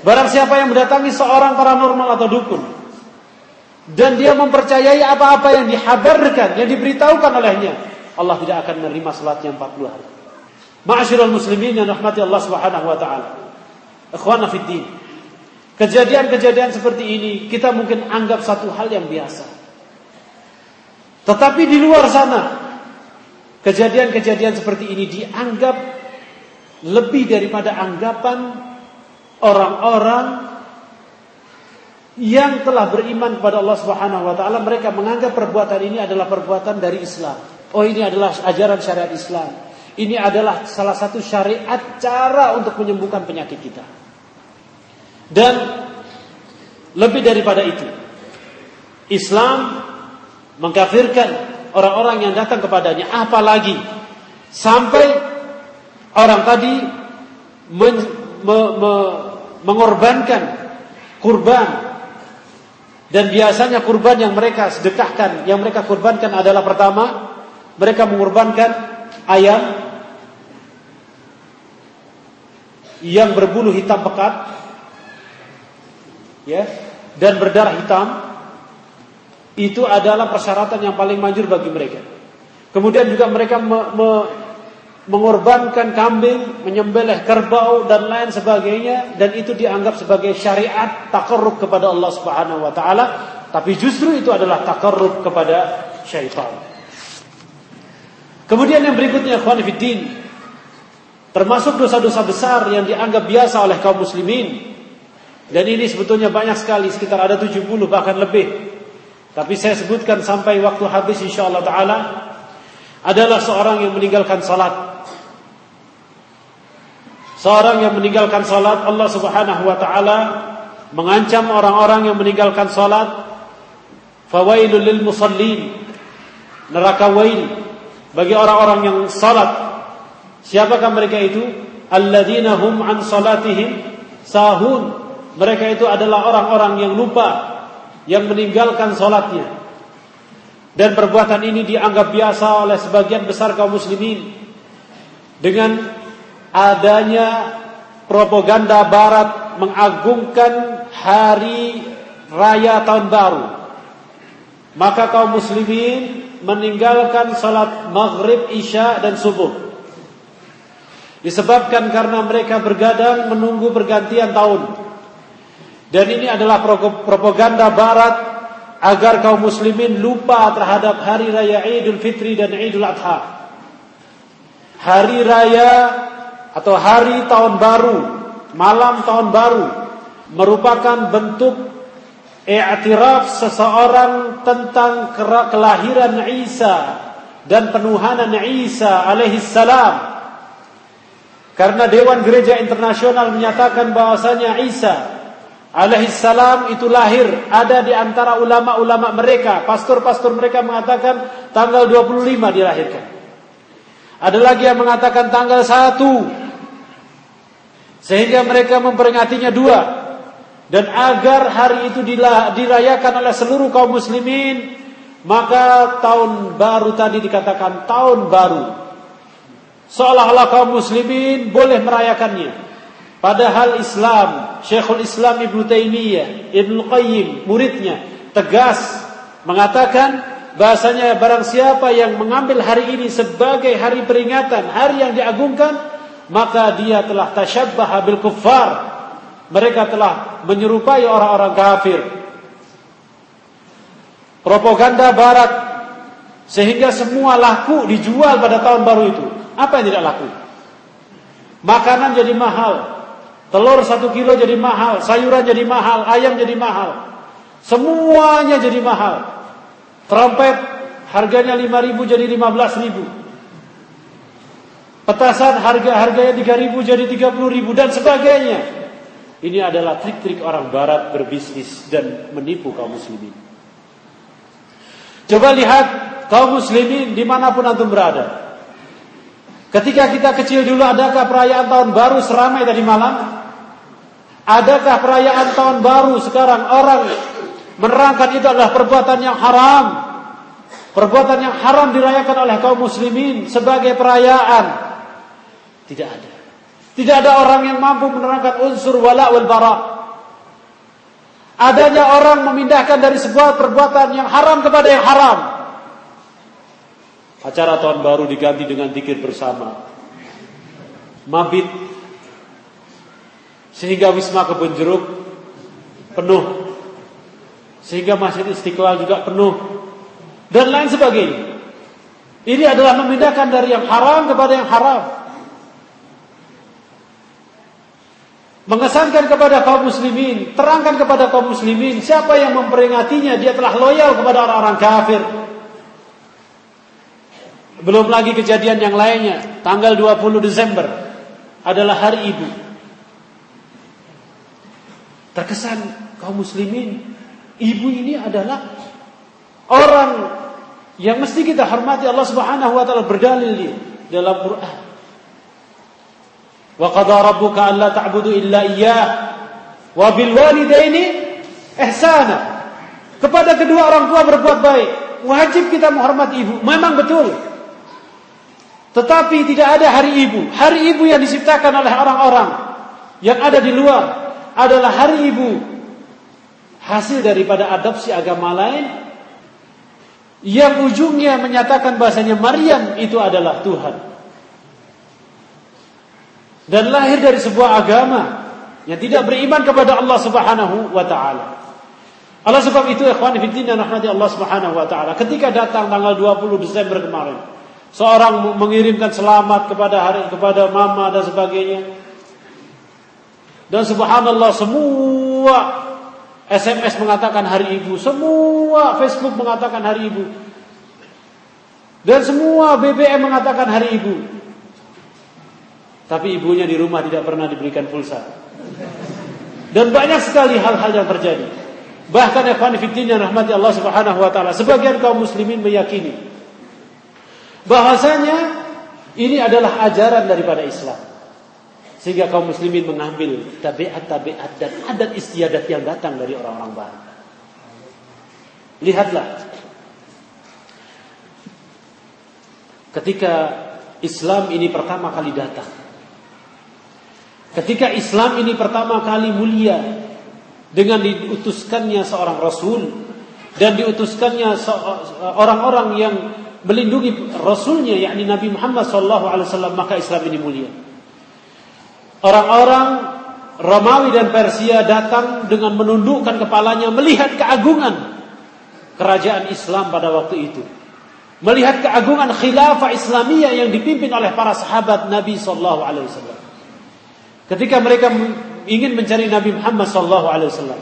Speaker 1: Barang siapa yang mendatangi seorang paranormal atau dukun dan dia mempercayai apa-apa yang dihabarkan, yang diberitahukan olehnya, Allah tidak akan menerima salatnya 40 hari. Ma'asyiral muslimin yang rahmati Allah Subhanahu wa taala. Ikhwana fid din. Kejadian-kejadian seperti ini kita mungkin anggap satu hal yang biasa. Tetapi di luar sana kejadian-kejadian seperti ini dianggap lebih daripada anggapan orang-orang yang telah beriman kepada Allah Subhanahu wa taala mereka menganggap perbuatan ini adalah perbuatan dari Islam. Oh ini adalah ajaran syariat Islam. Ini adalah salah satu syariat cara untuk menyembuhkan penyakit kita. Dan lebih daripada itu, Islam mengkafirkan orang-orang yang datang kepadanya. Apalagi sampai orang tadi men, me, me, mengorbankan kurban dan biasanya kurban yang mereka sedekahkan, yang mereka kurbankan adalah pertama mereka mengorbankan ayam yang berbulu hitam pekat ya dan berdarah hitam itu adalah persyaratan yang paling manjur bagi mereka. Kemudian juga mereka me, me, mengorbankan kambing, menyembelih kerbau dan lain sebagainya dan itu dianggap sebagai syariat takarrub kepada Allah Subhanahu wa taala, tapi justru itu adalah takarrub kepada syaitan. Kemudian yang berikutnya ikhwan termasuk dosa-dosa besar yang dianggap biasa oleh kaum muslimin dan ini sebetulnya banyak sekali, sekitar ada 70 bahkan lebih. Tapi saya sebutkan sampai waktu habis insyaallah taala adalah seorang yang meninggalkan salat. Seorang yang meninggalkan salat Allah Subhanahu wa taala mengancam orang-orang yang meninggalkan salat. Fawailul lil musallin. Neraka wail bagi orang-orang yang salat. Siapakah mereka itu? Alladzina hum an salatihim sahun. Mereka itu adalah orang-orang yang lupa yang meninggalkan sholatnya dan perbuatan ini dianggap biasa oleh sebagian besar kaum muslimin. Dengan adanya propaganda barat mengagungkan hari raya tahun baru. Maka kaum muslimin meninggalkan salat maghrib, isya dan subuh. Disebabkan karena mereka bergadang menunggu pergantian tahun. Dan ini adalah propaganda barat agar kaum muslimin lupa terhadap hari raya Idul Fitri dan Idul Adha. hari raya atau hari tahun baru, malam tahun baru merupakan bentuk i'tiraf seseorang tentang kelahiran Isa dan penuhanan Isa alaihi salam. Karena Dewan Gereja Internasional menyatakan bahwasanya Isa alaihi salam itu lahir ada di antara ulama-ulama mereka, pastor-pastor mereka mengatakan tanggal 25 dilahirkan. Ada lagi yang mengatakan tanggal 1 sehingga mereka memperingatinya dua. Dan agar hari itu dirayakan oleh seluruh kaum muslimin maka tahun baru tadi dikatakan tahun baru. Seolah-olah kaum muslimin boleh merayakannya. Padahal Islam Syekhul Islam Ibnu Taimiyah Ibnu Qayyim muridnya tegas mengatakan bahasanya barang siapa yang mengambil hari ini sebagai hari peringatan hari yang diagungkan maka dia telah tasyabbaha bil kuffar. Mereka telah menyerupai orang-orang kafir. Propaganda barat. Sehingga semua laku dijual pada tahun baru itu. Apa yang tidak laku? Makanan jadi mahal. Telur satu kilo jadi mahal. Sayuran jadi mahal. Ayam jadi mahal. Semuanya jadi mahal trompet harganya 5 ribu jadi 15 ribu Petasan harga-harganya 3000 jadi 30000 dan sebagainya. Ini adalah trik-trik orang barat berbisnis dan menipu kaum muslimin. Coba lihat kaum muslimin di mana pun antum berada. Ketika kita kecil dulu adakah perayaan tahun baru seramai tadi malam? Adakah perayaan tahun baru sekarang orang menerangkan itu adalah perbuatan yang haram? Perbuatan yang haram dirayakan oleh kaum muslimin sebagai perayaan tidak ada. Tidak ada orang yang mampu menerangkan unsur wala wal bara. Adanya orang memindahkan dari sebuah perbuatan yang haram kepada yang haram. Acara tahun baru diganti dengan zikir bersama. Mabit sehingga Wisma Kebun Jeruk penuh. Sehingga Masjid Istiqlal juga penuh dan lain sebagainya. Ini adalah memindahkan dari yang haram kepada yang haram. mengesankan kepada kaum muslimin, terangkan kepada kaum muslimin siapa yang memperingatinya dia telah loyal kepada orang-orang kafir. Belum lagi kejadian yang lainnya, tanggal 20 Desember adalah hari ibu. Terkesan kaum muslimin, ibu ini adalah orang yang mesti kita hormati Allah Subhanahu wa taala berdalil dalam Quran. Wa qadha rabbuka alla ta'budu illa iyyah wa bil walidaini ihsana. Kepada kedua orang tua berbuat baik. Wajib kita menghormati ibu. Memang betul. Tetapi tidak ada hari ibu. Hari ibu yang diciptakan oleh orang-orang yang ada di luar adalah hari ibu hasil daripada adopsi agama lain yang ujungnya menyatakan bahasanya Maryam itu adalah Tuhan dan lahir dari sebuah agama yang tidak beriman kepada Allah Subhanahu wa taala. Allah sebab itu ikhwan rahmati Allah Subhanahu wa taala ketika datang tanggal 20 Desember kemarin seorang mengirimkan selamat kepada hari kepada mama dan sebagainya. Dan subhanallah semua SMS mengatakan hari ibu, semua Facebook mengatakan hari ibu. Dan semua BBM mengatakan hari ibu. Tapi ibunya di rumah tidak pernah diberikan pulsa. Dan banyak sekali hal-hal yang terjadi. Bahkan ikhwan fillah rahmati Allah Subhanahu wa taala, sebagian kaum muslimin meyakini bahwasanya ini adalah ajaran daripada Islam. Sehingga kaum muslimin mengambil tabiat-tabiat dan adat istiadat yang datang dari orang-orang barat. Lihatlah. Ketika Islam ini pertama kali datang Ketika Islam ini pertama kali mulia dengan diutuskannya seorang rasul dan diutuskannya orang-orang yang melindungi rasulnya yakni Nabi Muhammad SAW maka Islam ini mulia. Orang-orang Romawi dan Persia datang dengan menundukkan kepalanya melihat keagungan kerajaan Islam pada waktu itu. melihat keagungan khilafah Islamiyah yang dipimpin oleh para sahabat Nabi sallallahu alaihi wasallam. Ketika mereka ingin mencari Nabi Muhammad sallallahu alaihi wasallam,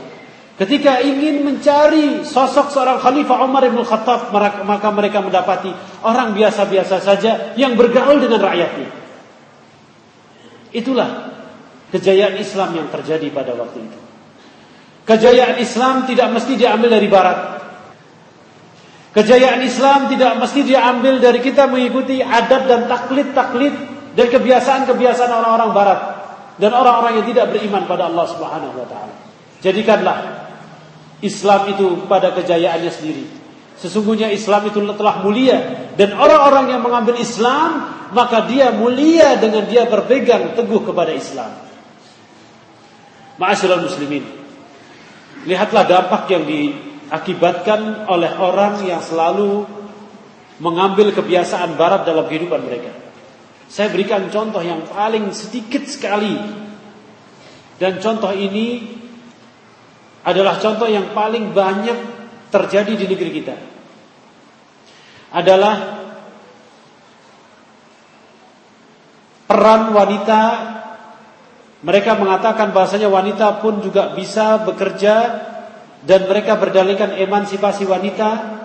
Speaker 1: ketika ingin mencari sosok seorang khalifah Umar bin Khattab, maka mereka mendapati orang biasa-biasa saja yang bergaul dengan rakyatnya. Itulah kejayaan Islam yang terjadi pada waktu itu. Kejayaan Islam tidak mesti diambil dari barat. Kejayaan Islam tidak mesti diambil dari kita mengikuti adat dan taklid-taklid dan kebiasaan-kebiasaan orang-orang barat dan orang-orang yang tidak beriman pada Allah Subhanahu wa taala. Jadikanlah Islam itu pada kejayaannya sendiri. Sesungguhnya Islam itu telah mulia dan orang-orang yang mengambil Islam maka dia mulia dengan dia berpegang teguh kepada Islam. Ma'asyiral muslimin. Lihatlah dampak yang diakibatkan oleh orang yang selalu mengambil kebiasaan barat dalam kehidupan mereka. Saya berikan contoh yang paling sedikit sekali. Dan contoh ini adalah contoh yang paling banyak terjadi di negeri kita. Adalah peran wanita mereka mengatakan bahasanya wanita pun juga bisa bekerja dan mereka berdalilkan emansipasi wanita.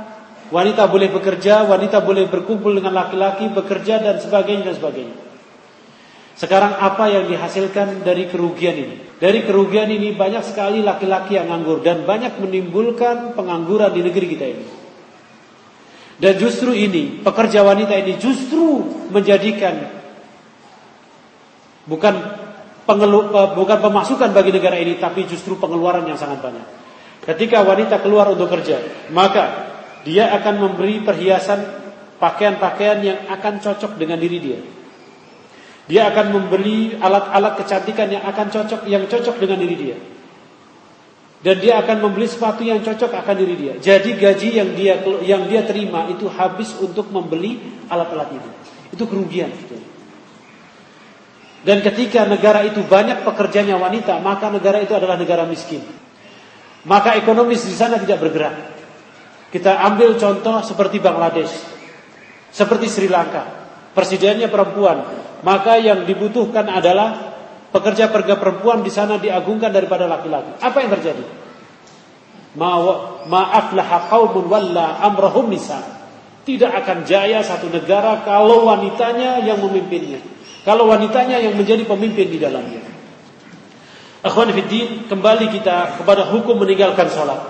Speaker 1: Wanita boleh bekerja, wanita boleh berkumpul dengan laki-laki, bekerja dan sebagainya dan sebagainya. Sekarang apa yang dihasilkan dari kerugian ini? Dari kerugian ini banyak sekali laki-laki yang nganggur dan banyak menimbulkan pengangguran di negeri kita ini. Dan justru ini, pekerja wanita ini justru menjadikan bukan pengelu, bukan pemasukan bagi negara ini tapi justru pengeluaran yang sangat banyak. Ketika wanita keluar untuk kerja, maka dia akan memberi perhiasan pakaian-pakaian yang akan cocok dengan diri dia. Dia akan membeli alat-alat kecantikan yang akan cocok yang cocok dengan diri dia. Dan dia akan membeli sepatu yang cocok akan diri dia. Jadi gaji yang dia yang dia terima itu habis untuk membeli alat-alat itu. Itu kerugian. Gitu. Dan ketika negara itu banyak pekerjanya wanita, maka negara itu adalah negara miskin. Maka ekonomis di sana tidak bergerak. Kita ambil contoh seperti Bangladesh, seperti Sri Lanka, presidennya perempuan, maka yang dibutuhkan adalah pekerja-pekerja perempuan di sana diagungkan daripada laki-laki. Apa yang terjadi? Maaflah qaumun walla amrahum nisa. Tidak akan jaya satu negara kalau wanitanya yang memimpinnya. Kalau wanitanya yang menjadi pemimpin di dalamnya. Akhwan fiddin, kembali kita kepada hukum meninggalkan salat.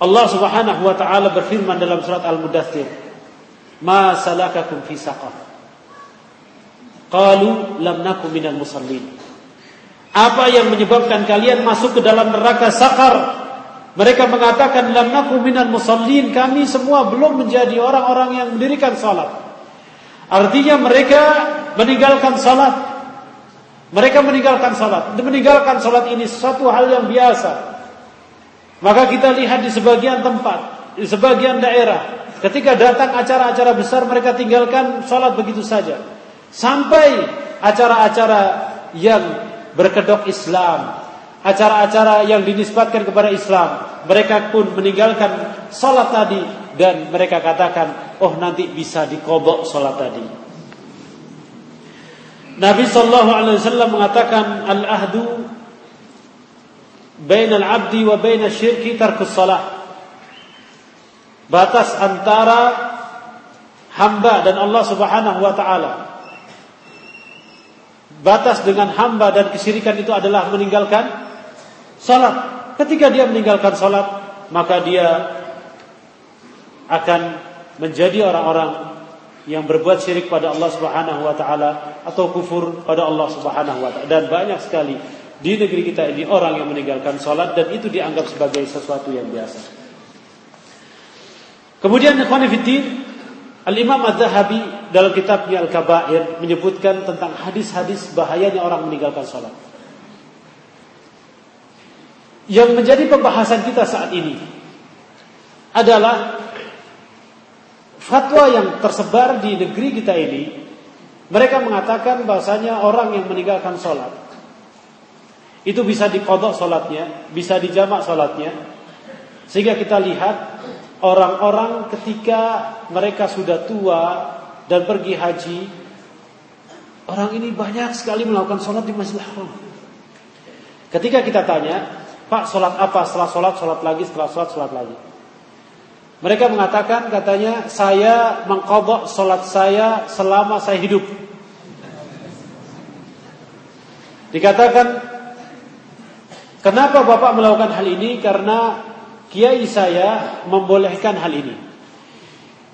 Speaker 1: Allah Subhanahu wa taala berfirman dalam surat Al-Mudaththir, "Ma salakakum fi saqar?" Qalu lam nakum minal musallin. Apa yang menyebabkan kalian masuk ke dalam neraka sakar? Mereka mengatakan lam nakum minal musallin, kami semua belum menjadi orang-orang yang mendirikan salat. Artinya mereka meninggalkan salat. Mereka meninggalkan salat. Meninggalkan salat ini suatu hal yang biasa. Maka kita lihat di sebagian tempat, di sebagian daerah, ketika datang acara-acara besar mereka tinggalkan salat begitu saja. Sampai acara-acara yang berkedok Islam, acara-acara yang dinisbatkan kepada Islam, mereka pun meninggalkan salat tadi dan mereka katakan, oh nanti bisa dikobok sholat tadi. Nabi Shallallahu Alaihi Wasallam mengatakan al ahdu bain al abdi wa bain syirki tarkus salat. Batas antara hamba dan Allah Subhanahu wa taala. Batas dengan hamba dan kesyirikan itu adalah meninggalkan salat. Ketika dia meninggalkan salat, maka dia akan menjadi orang-orang yang berbuat syirik pada Allah Subhanahu wa taala atau kufur pada Allah Subhanahu wa taala dan banyak sekali di negeri kita ini orang yang meninggalkan salat dan itu dianggap sebagai sesuatu yang biasa. Kemudian ikhwan Al-Imam Az-Zahabi dalam kitabnya Al-Kaba'ir menyebutkan tentang hadis-hadis bahayanya orang meninggalkan salat. Yang menjadi pembahasan kita saat ini adalah fatwa yang tersebar di negeri kita ini, mereka mengatakan bahasanya orang yang meninggalkan sholat itu bisa dikodok sholatnya, bisa dijamak sholatnya, sehingga kita lihat orang-orang ketika mereka sudah tua dan pergi haji, orang ini banyak sekali melakukan sholat di Masjidil Haram. Ketika kita tanya, Pak sholat apa? Setelah sholat, sholat lagi, setelah sholat, sholat lagi. Mereka mengatakan katanya saya mengkodok sholat saya selama saya hidup. Dikatakan kenapa bapak melakukan hal ini? Karena kiai saya membolehkan hal ini.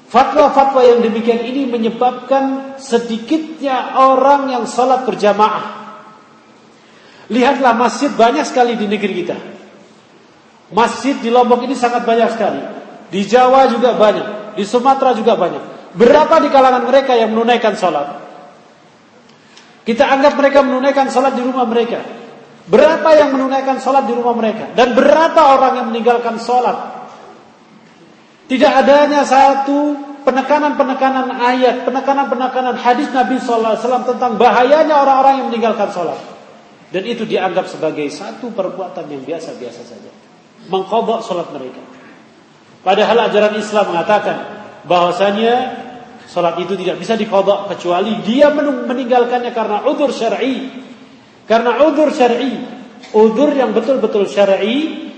Speaker 1: Fatwa-fatwa yang demikian ini menyebabkan sedikitnya orang yang sholat berjamaah. Lihatlah masjid banyak sekali di negeri kita. Masjid di Lombok ini sangat banyak sekali. Di Jawa juga banyak. Di Sumatera juga banyak. Berapa di kalangan mereka yang menunaikan sholat? Kita anggap mereka menunaikan sholat di rumah mereka. Berapa yang menunaikan sholat di rumah mereka? Dan berapa orang yang meninggalkan sholat? Tidak adanya satu penekanan-penekanan ayat, penekanan-penekanan hadis Nabi SAW tentang bahayanya orang-orang yang meninggalkan sholat. Dan itu dianggap sebagai satu perbuatan yang biasa-biasa saja. Mengkobok sholat mereka. Padahal ajaran Islam mengatakan bahwasanya sholat itu tidak bisa dikodok kecuali dia meninggalkannya karena udur syar'i. Karena udur syar'i, udur yang betul-betul syar'i,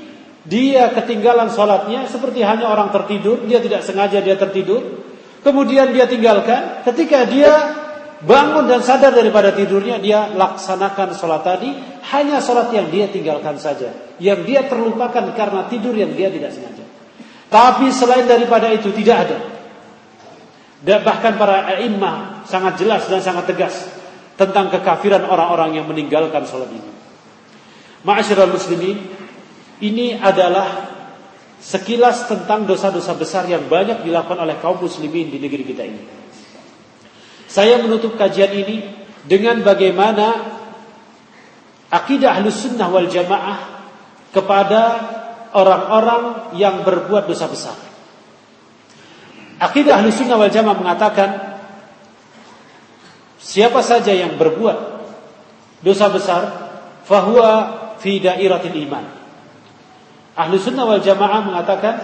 Speaker 1: dia ketinggalan sholatnya seperti hanya orang tertidur, dia tidak sengaja dia tertidur, kemudian dia tinggalkan. Ketika dia bangun dan sadar daripada tidurnya, dia laksanakan sholat tadi, hanya sholat yang dia tinggalkan saja. Yang dia terlupakan karena tidur yang dia tidak sengaja. Tapi selain daripada itu tidak ada. Dan bahkan para imam sangat jelas dan sangat tegas tentang kekafiran orang-orang yang meninggalkan sholat ini. Ma'asyiral muslimin, ini adalah sekilas tentang dosa-dosa besar yang banyak dilakukan oleh kaum muslimin di negeri kita ini. Saya menutup kajian ini dengan bagaimana akidah ahlus sunnah wal jamaah kepada orang-orang yang berbuat dosa besar. Akidah ahlus sunnah wal jamaah mengatakan siapa saja yang berbuat dosa besar fahuwa fi dairatil iman. Ahlus sunnah wal jamaah mengatakan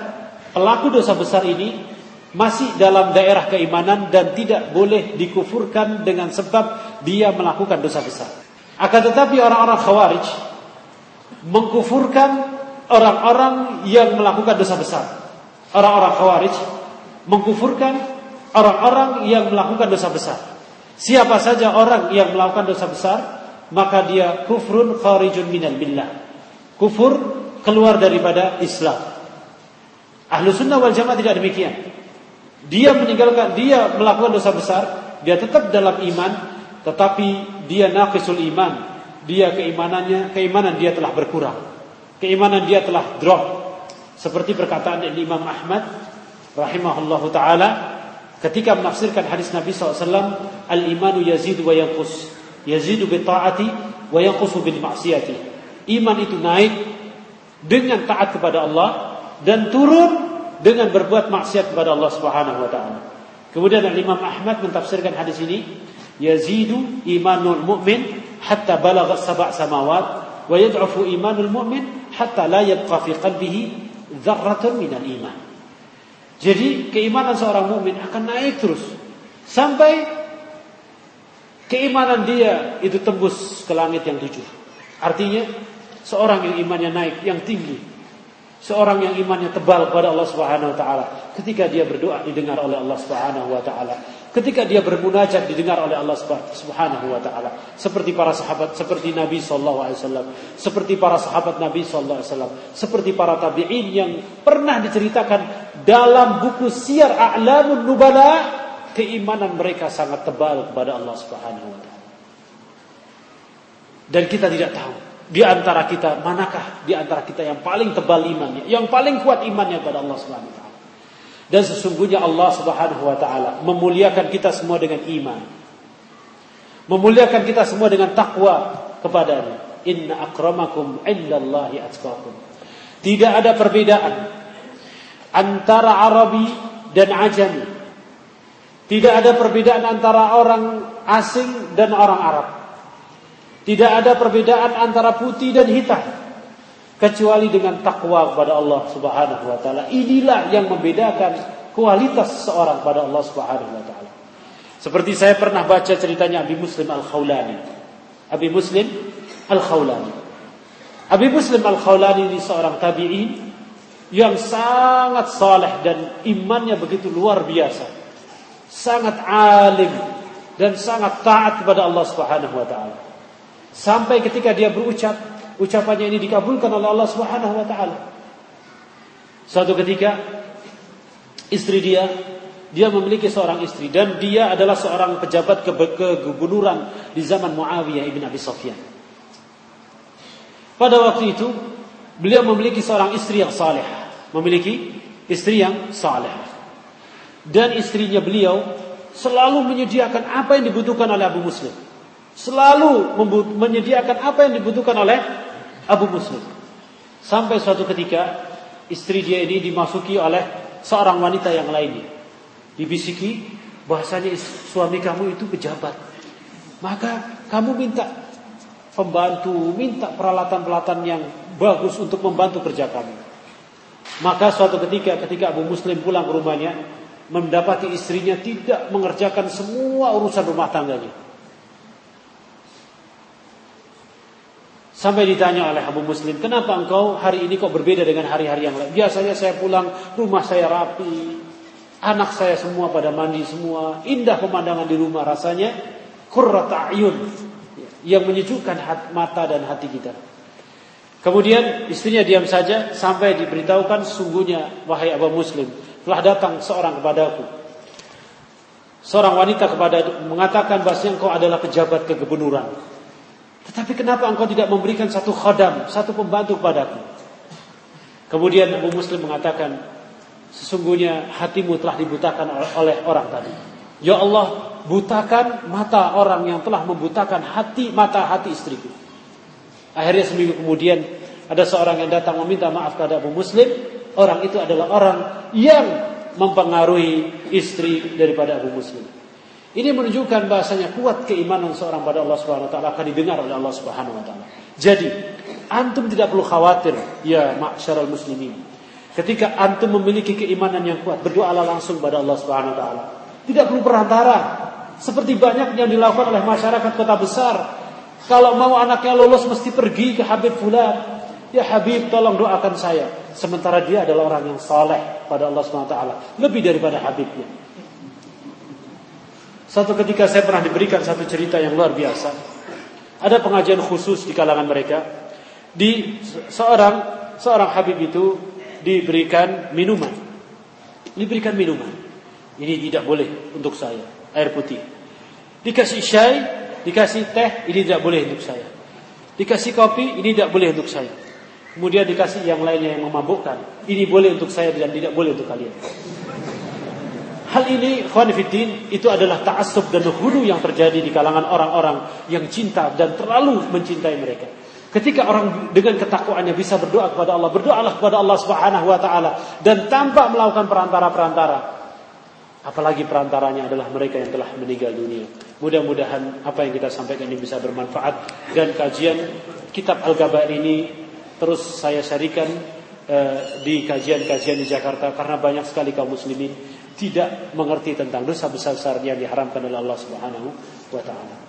Speaker 1: pelaku dosa besar ini masih dalam daerah keimanan dan tidak boleh dikufurkan dengan sebab dia melakukan dosa besar. Akan tetapi orang-orang khawarij mengkufurkan orang-orang yang melakukan dosa besar. Orang-orang khawarij mengkufurkan orang-orang yang melakukan dosa besar. Siapa saja orang yang melakukan dosa besar, maka dia kufrun kharijun minal billah. Kufur keluar daripada Islam. Ahlu sunnah wal jamaah tidak demikian. Dia meninggalkan, dia melakukan dosa besar, dia tetap dalam iman, tetapi dia naqisul iman. Dia keimanannya, keimanan dia telah berkurang. Keimanan dia telah drop. Seperti perkataan Imam Ahmad rahimahullahu taala ketika menafsirkan hadis Nabi SAW, al-imanu yazidu wa yanqus. Yazidu bi ta'ati wa yanqusu bil ma'siyati. Iman itu naik dengan taat kepada Allah dan turun dengan berbuat maksiat kepada Allah Subhanahu wa taala. Kemudian Imam Ahmad mentafsirkan hadis ini, yazidu imanul mu'min hatta balagha sab'a samawat wa yad'ufu imanul mu'min hatta la yabqa fi qalbihi dzarratun iman. Jadi keimanan seorang mukmin akan naik terus sampai keimanan dia itu tembus ke langit yang tujuh. Artinya seorang yang imannya naik yang tinggi Seorang yang imannya tebal kepada Allah Subhanahu wa taala, ketika dia berdoa didengar oleh Allah Subhanahu wa taala. Ketika dia bermunajat didengar oleh Allah Subhanahu wa taala. Seperti para sahabat, seperti Nabi sallallahu alaihi wasallam, seperti para sahabat Nabi sallallahu alaihi wasallam, seperti para tabi'in yang pernah diceritakan dalam buku Syiar A'lamun Nubala, keimanan mereka sangat tebal kepada Allah Subhanahu wa taala. Dan kita tidak tahu di antara kita manakah di antara kita yang paling tebal imannya, yang paling kuat imannya kepada Allah Subhanahu wa taala. Dan sesungguhnya Allah Subhanahu wa taala memuliakan kita semua dengan iman. Memuliakan kita semua dengan takwa kepadanya. Inna akramakum indallahi atqakum. Tidak ada perbedaan antara Arabi dan Ajami. Tidak ada perbedaan antara orang asing dan orang Arab. Tidak ada perbedaan antara putih dan hitam. kecuali dengan takwa kepada Allah Subhanahu wa taala. Inilah yang membedakan kualitas seorang pada Allah Subhanahu wa taala. Seperti saya pernah baca ceritanya Abi Muslim Al-Khawlani. Abi Muslim Al-Khawlani. Abi Muslim Al-Khawlani ini seorang tabi'in yang sangat saleh dan imannya begitu luar biasa. Sangat alim dan sangat taat kepada Allah Subhanahu wa taala. Sampai ketika dia berucap, ucapannya ini dikabulkan oleh Allah Subhanahu wa taala. Suatu ketika istri dia dia memiliki seorang istri dan dia adalah seorang pejabat kegubernuran di zaman Muawiyah ibn Abi Sufyan. Pada waktu itu beliau memiliki seorang istri yang saleh, memiliki istri yang saleh. Dan istrinya beliau selalu menyediakan apa yang dibutuhkan oleh Abu Muslim. Selalu menyediakan apa yang dibutuhkan oleh Abu Muslim. Sampai suatu ketika istri dia ini dimasuki oleh seorang wanita yang lainnya. Dibisiki bahasanya suami kamu itu pejabat. Maka kamu minta pembantu, minta peralatan-peralatan yang bagus untuk membantu kerja kami. Maka suatu ketika ketika Abu Muslim pulang ke rumahnya mendapati istrinya tidak mengerjakan semua urusan rumah tangganya. Sampai ditanya oleh Abu Muslim, kenapa engkau hari ini kok berbeda dengan hari-hari yang lain? Biasanya saya pulang, rumah saya rapi, anak saya semua pada mandi semua, indah pemandangan di rumah rasanya, kurrat ayun, yang menyejukkan mata dan hati kita. Kemudian istrinya diam saja sampai diberitahukan sungguhnya wahai Abu Muslim telah datang seorang kepadaku. Seorang wanita kepada mengatakan bahasanya engkau adalah pejabat kegubernuran. Tetapi kenapa engkau tidak memberikan satu khodam, satu pembantu kepadaku? Kemudian Abu Muslim mengatakan, sesungguhnya hatimu telah dibutakan oleh orang tadi. Ya Allah, butakan mata orang yang telah membutakan hati mata hati istriku. Akhirnya seminggu kemudian ada seorang yang datang meminta maaf kepada Abu Muslim. Orang itu adalah orang yang mempengaruhi istri daripada Abu Muslim. Ini menunjukkan bahasanya kuat keimanan seorang pada Allah Subhanahu wa taala akan didengar oleh Allah Subhanahu wa taala. Jadi, antum tidak perlu khawatir ya masyarul muslimin. Ketika antum memiliki keimanan yang kuat, berdoalah langsung pada Allah Subhanahu wa taala. Tidak perlu perantara. Seperti banyak yang dilakukan oleh masyarakat kota besar. Kalau mau anaknya lulus mesti pergi ke Habib Fulan. Ya Habib tolong doakan saya. Sementara dia adalah orang yang saleh pada Allah Subhanahu wa taala, lebih daripada Habibnya. Satu ketika saya pernah diberikan satu cerita yang luar biasa. Ada pengajian khusus di kalangan mereka. Di seorang seorang Habib itu diberikan minuman. Diberikan minuman. Ini tidak boleh untuk saya. Air putih. Dikasih syai, dikasih teh, ini tidak boleh untuk saya. Dikasih kopi, ini tidak boleh untuk saya. Kemudian dikasih yang lainnya yang memabukkan. Ini boleh untuk saya dan tidak boleh untuk kalian. Hal ini khwanifidin itu adalah ta'assub dan hulu yang terjadi di kalangan orang-orang yang cinta dan terlalu mencintai mereka. Ketika orang dengan ketakwaannya bisa berdoa kepada Allah, berdoalah kepada Allah Subhanahu wa taala dan tanpa melakukan perantara-perantara. Apalagi perantaranya adalah mereka yang telah meninggal dunia. Mudah-mudahan apa yang kita sampaikan ini bisa bermanfaat dan kajian kitab Al-Gabair ini terus saya syarikan eh, di kajian-kajian di Jakarta karena banyak sekali kaum muslimin tidak mengerti tentang dosa besar-besar yang diharamkan oleh Allah Subhanahu wa taala.